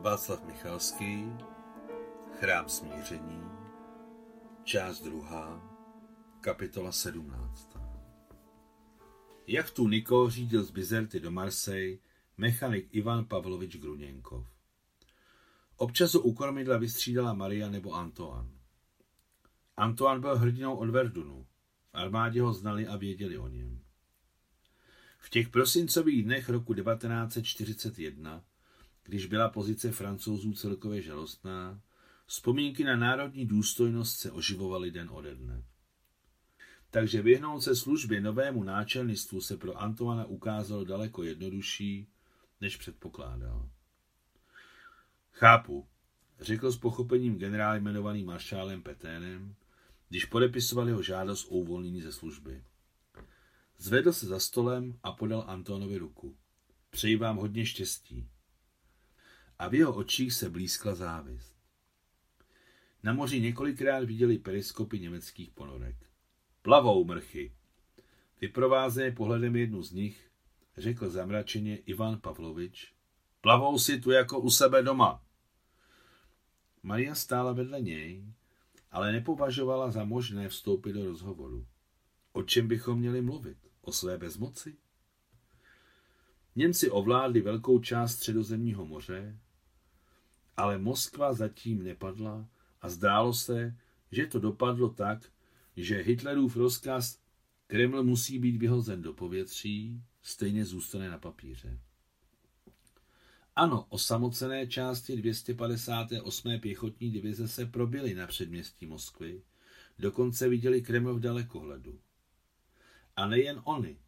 Václav Michalský, Chrám smíření, část druhá, kapitola 17. tu Niko řídil z Bizerty do Marseille mechanik Ivan Pavlovič Gruněnkov. Občas u kormidla vystřídala Maria nebo Antoine. Antoine byl hrdinou od Verdunu. V armádě ho znali a věděli o něm. V těch prosincových dnech roku 1941 když byla pozice francouzů celkově žalostná, vzpomínky na národní důstojnost se oživovaly den ode dne. Takže vyhnout se službě novému náčelnictvu se pro Antoana ukázalo daleko jednodušší, než předpokládal. Chápu, řekl s pochopením generál jmenovaný maršálem Peténem, když podepisoval jeho žádost o uvolnění ze služby. Zvedl se za stolem a podal Antonovi ruku. Přeji vám hodně štěstí a v jeho očích se blízkla závist. Na moři několikrát viděli periskopy německých ponorek. Plavou mrchy. Vyprovázené pohledem jednu z nich, řekl zamračeně Ivan Pavlovič. Plavou si tu jako u sebe doma. Maria stála vedle něj, ale nepovažovala za možné vstoupit do rozhovoru. O čem bychom měli mluvit? O své bezmoci? Němci ovládli velkou část středozemního moře ale Moskva zatím nepadla a zdálo se, že to dopadlo tak, že Hitlerův rozkaz Kreml musí být vyhozen do povětří, stejně zůstane na papíře. Ano, osamocené části 258. pěchotní divize se probily na předměstí Moskvy, dokonce viděli Kreml v dalekohledu. A nejen oni.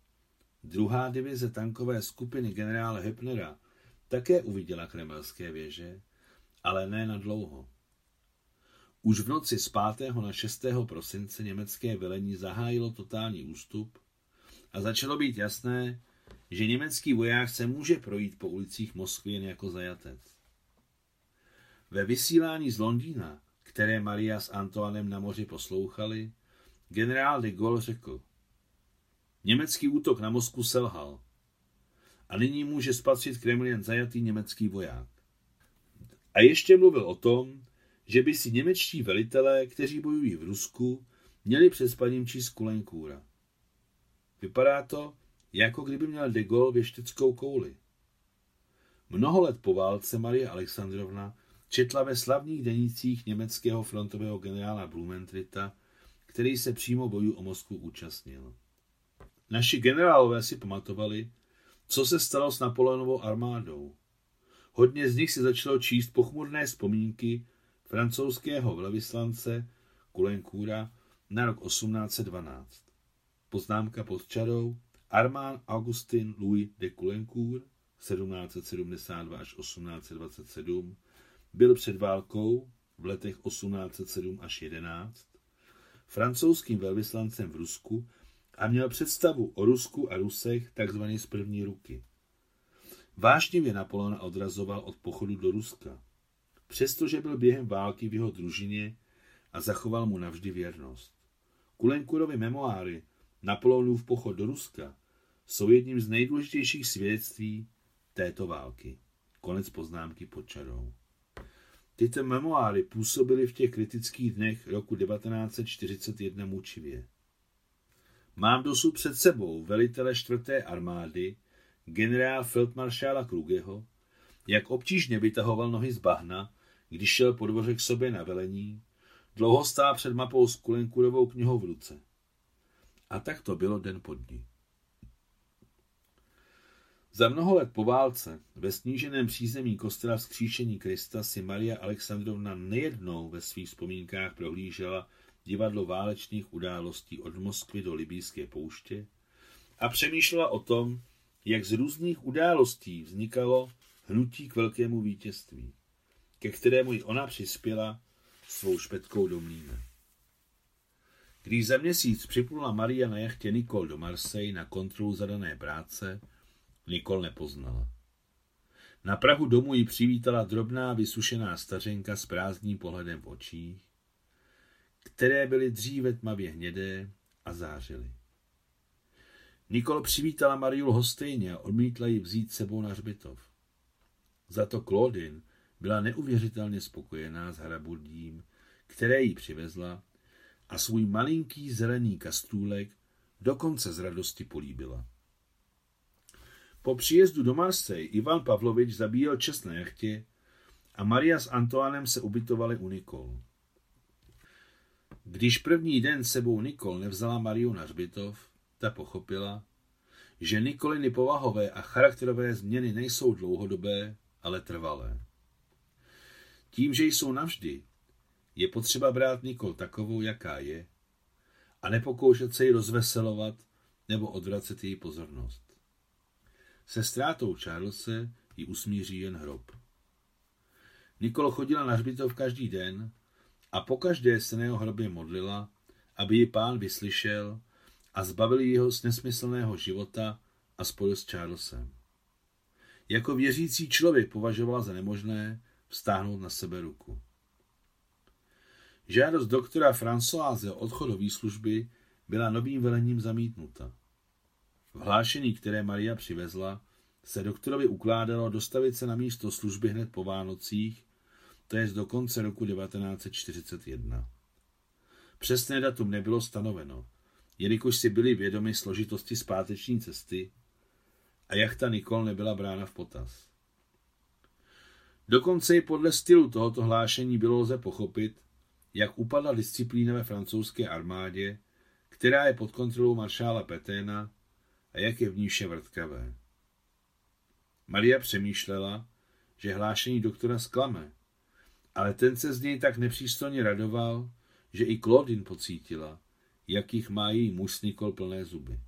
Druhá divize tankové skupiny generála Hepnera také uviděla kremelské věže ale ne na dlouho. Už v noci z 5. na 6. prosince německé velení zahájilo totální ústup a začalo být jasné, že německý voják se může projít po ulicích Moskvy jen jako zajatec. Ve vysílání z Londýna, které Maria s Antoanem na moři poslouchali, generál de Gaulle řekl, německý útok na Moskvu selhal a nyní může spatřit Kreml jen zajatý německý voják. A ještě mluvil o tom, že by si němečtí velitelé, kteří bojují v Rusku, měli přes panímčí z Kulenkůra. Vypadá to, jako kdyby měl de Gaulle věšteckou kouli. Mnoho let po válce Marie Alexandrovna četla ve slavných denících německého frontového generála Blumentrita, který se přímo bojů o Moskvu účastnil. Naši generálové si pamatovali, co se stalo s Napoleonovou armádou. Hodně z nich si začalo číst pochmurné vzpomínky francouzského velvyslance Kulenkůra na rok 1812. Poznámka pod čarou Armand Augustin Louis de Kulencourt 1772 až 1827 byl před válkou v letech 1807 až 11 francouzským velvyslancem v Rusku a měl představu o Rusku a Rusech takzvaně z první ruky. Vášnivě Napoleon odrazoval od pochodu do Ruska, přestože byl během války v jeho družině a zachoval mu navždy věrnost. Kulenkurovi memoáry Napoleonův pochod do Ruska jsou jedním z nejdůležitějších svědectví této války. Konec poznámky pod čarou. Tyto memoáry působily v těch kritických dnech roku 1941 mučivě. Mám dosud před sebou velitele čtvrté armády, generál feldmaršála Krugeho, jak obtížně vytahoval nohy z bahna, když šel po dvoře k sobě na velení, dlouho stál před mapou s Kulenkurovou knihou v ruce. A tak to bylo den po dní. Za mnoho let po válce ve sníženém přízemí kostela vzkříšení Krista si Maria Alexandrovna nejednou ve svých vzpomínkách prohlížela divadlo válečných událostí od Moskvy do libýské pouště a přemýšlela o tom, jak z různých událostí vznikalo hnutí k velkému vítězství, ke kterému i ona přispěla svou špetkou do mlína. Když za měsíc připlula Maria na jachtě Nikol do Marseille na kontrolu zadané práce, Nikol nepoznala. Na prahu domu ji přivítala drobná vysušená stařenka s prázdným pohledem v očích, které byly dříve tmavě hnědé a zářily. Nikol přivítala Mariu lhostejně a odmítla ji vzít sebou na hřbitov. Za to Claudine byla neuvěřitelně spokojená s haraburdím, které jí přivezla a svůj malinký zelený kastůlek dokonce z radosti políbila. Po příjezdu do Marseille Ivan Pavlovič zabíjel čest na jachtě a Maria s Antoánem se ubytovali u Nikol. Když první den sebou Nikol nevzala Mariu na hřbitov, ta pochopila, že Nikoliny povahové a charakterové změny nejsou dlouhodobé, ale trvalé. Tím, že jsou navždy, je potřeba brát Nikol takovou, jaká je, a nepokoušet se ji rozveselovat nebo odvracet její pozornost. Se ztrátou Charlese ji usmíří jen hrob. Nikol chodila na hřbitov každý den a pokaždé se na jeho hrobě modlila, aby ji pán vyslyšel a zbavil jeho z nesmyslného života a spojil s Charlesem. Jako věřící člověk považovala za nemožné vztáhnout na sebe ruku. Žádost doktora Françoise o odchod do výslužby byla novým velením zamítnuta. V hlášení, které Maria přivezla, se doktorovi ukládalo dostavit se na místo služby hned po Vánocích, to je do konce roku 1941. Přesné datum nebylo stanoveno, jelikož si byli vědomi složitosti zpáteční cesty a jachta Nikol nebyla brána v potaz. Dokonce i podle stylu tohoto hlášení bylo lze pochopit, jak upadla disciplína ve francouzské armádě, která je pod kontrolou maršála Peténa a jak je v ní vše vrtkavé. Maria přemýšlela, že hlášení doktora zklame, ale ten se z něj tak nepřístojně radoval, že i Claudine pocítila, jakých má její muž Nikol plné zuby.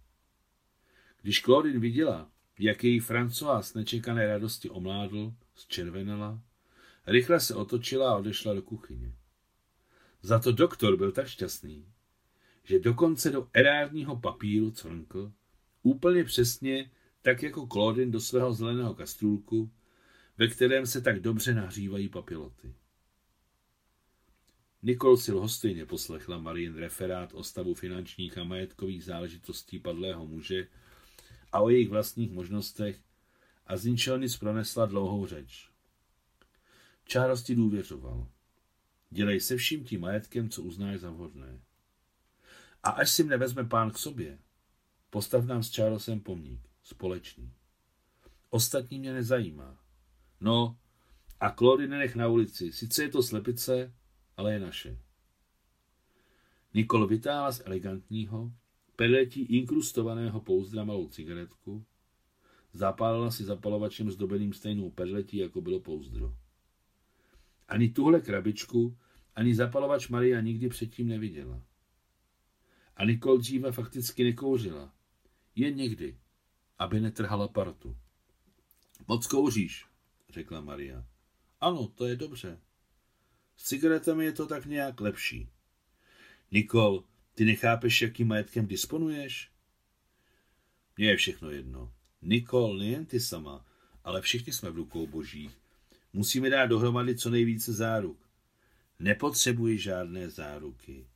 Když Claudine viděla, jak její François z nečekané radosti omládl, zčervenala, rychle se otočila a odešla do kuchyně. Za to doktor byl tak šťastný, že dokonce do erárního papíru cvrnkl, úplně přesně tak jako Claudine do svého zeleného kastrůlku, ve kterém se tak dobře nahřívají papiloty. Nikol si lhostejně poslechla Marin referát o stavu finančních a majetkových záležitostí padlého muže a o jejich vlastních možnostech a z ničeho nic pronesla dlouhou řeč. Charles ti důvěřoval. Dělej se vším tím majetkem, co uznáš za vhodné. A až si mne vezme pán k sobě, postav nám s Charlesem pomník, společný. Ostatní mě nezajímá. No, a Klody nenech na ulici. Sice je to slepice, ale je naše. Nikol vytáhla z elegantního, perletí inkrustovaného pouzdra malou cigaretku, zapálila si zapalovačem zdobeným stejnou perletí, jako bylo pouzdro. Ani tuhle krabičku, ani zapalovač Maria nikdy předtím neviděla. A Nikol dříve fakticky nekouřila. Jen někdy, aby netrhala partu. Moc kouříš, řekla Maria. Ano, to je dobře. S cigaretami je to tak nějak lepší. Nikol, ty nechápeš, jakým majetkem disponuješ? Mně je všechno jedno. Nikol, nejen ty sama, ale všichni jsme v rukou božích. Musíme dát dohromady co nejvíce záruk. Nepotřebuji žádné záruky.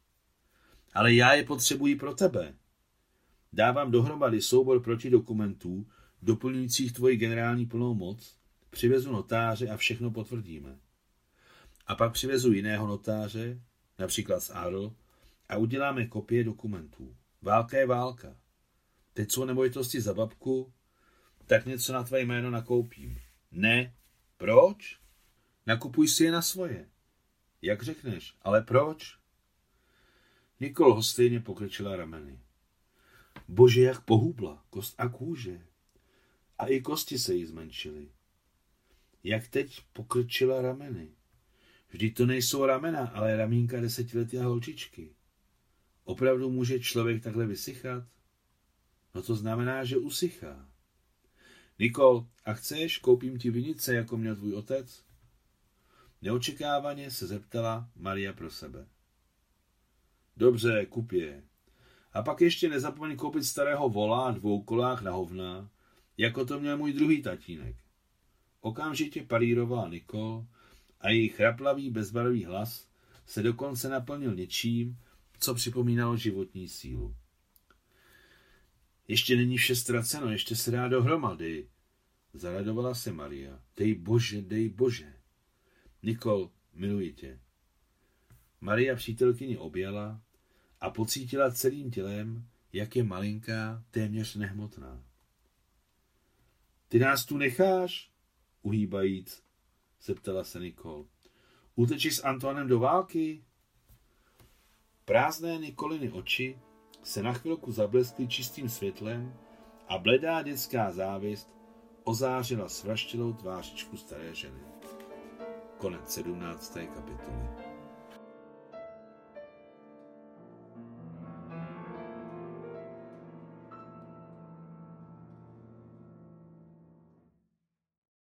Ale já je potřebuji pro tebe. Dávám dohromady soubor protidokumentů, doplňujících tvoji generální plnou moc, přivezu notáře a všechno potvrdíme. A pak přivezu jiného notáře, například z Arl, a uděláme kopie dokumentů. Válka je válka. Teď jsou nemovitosti za babku, tak něco na tvé jméno nakoupím. Ne. Proč? Nakupuj si je na svoje. Jak řekneš, ale proč? Nikol hostejně pokrčila rameny. Bože, jak pohubla, kost a kůže. A i kosti se jí zmenšily. Jak teď pokrčila rameny. Vždyť to nejsou ramena, ale ramínka desetileté holčičky. Opravdu může člověk takhle vysychat? No to znamená, že usychá. Nikol, a chceš, koupím ti vinice, jako měl tvůj otec? Neočekávaně se zeptala Maria pro sebe. Dobře, kup je. A pak ještě nezapomeň koupit starého vola a dvou kolách na hovna, jako to měl můj druhý tatínek. Okamžitě parírovala Nikol a její chraplavý bezbarvý hlas se dokonce naplnil něčím, co připomínalo životní sílu. Ještě není vše ztraceno, ještě se dá dohromady. Zaradovala se Maria. Dej bože, dej bože. Nikol, miluji tě. Maria přítelkyni objela a pocítila celým tělem, jak je malinká, téměř nehmotná. Ty nás tu necháš? Uhýbajíc, zeptala se Nikol. Utečíš s Antoinem do války? Prázdné Nikoliny oči se na chvilku zableskly čistým světlem a bledá dětská závist ozářila svraštělou tvářičku staré ženy. Konec 17. kapitoly.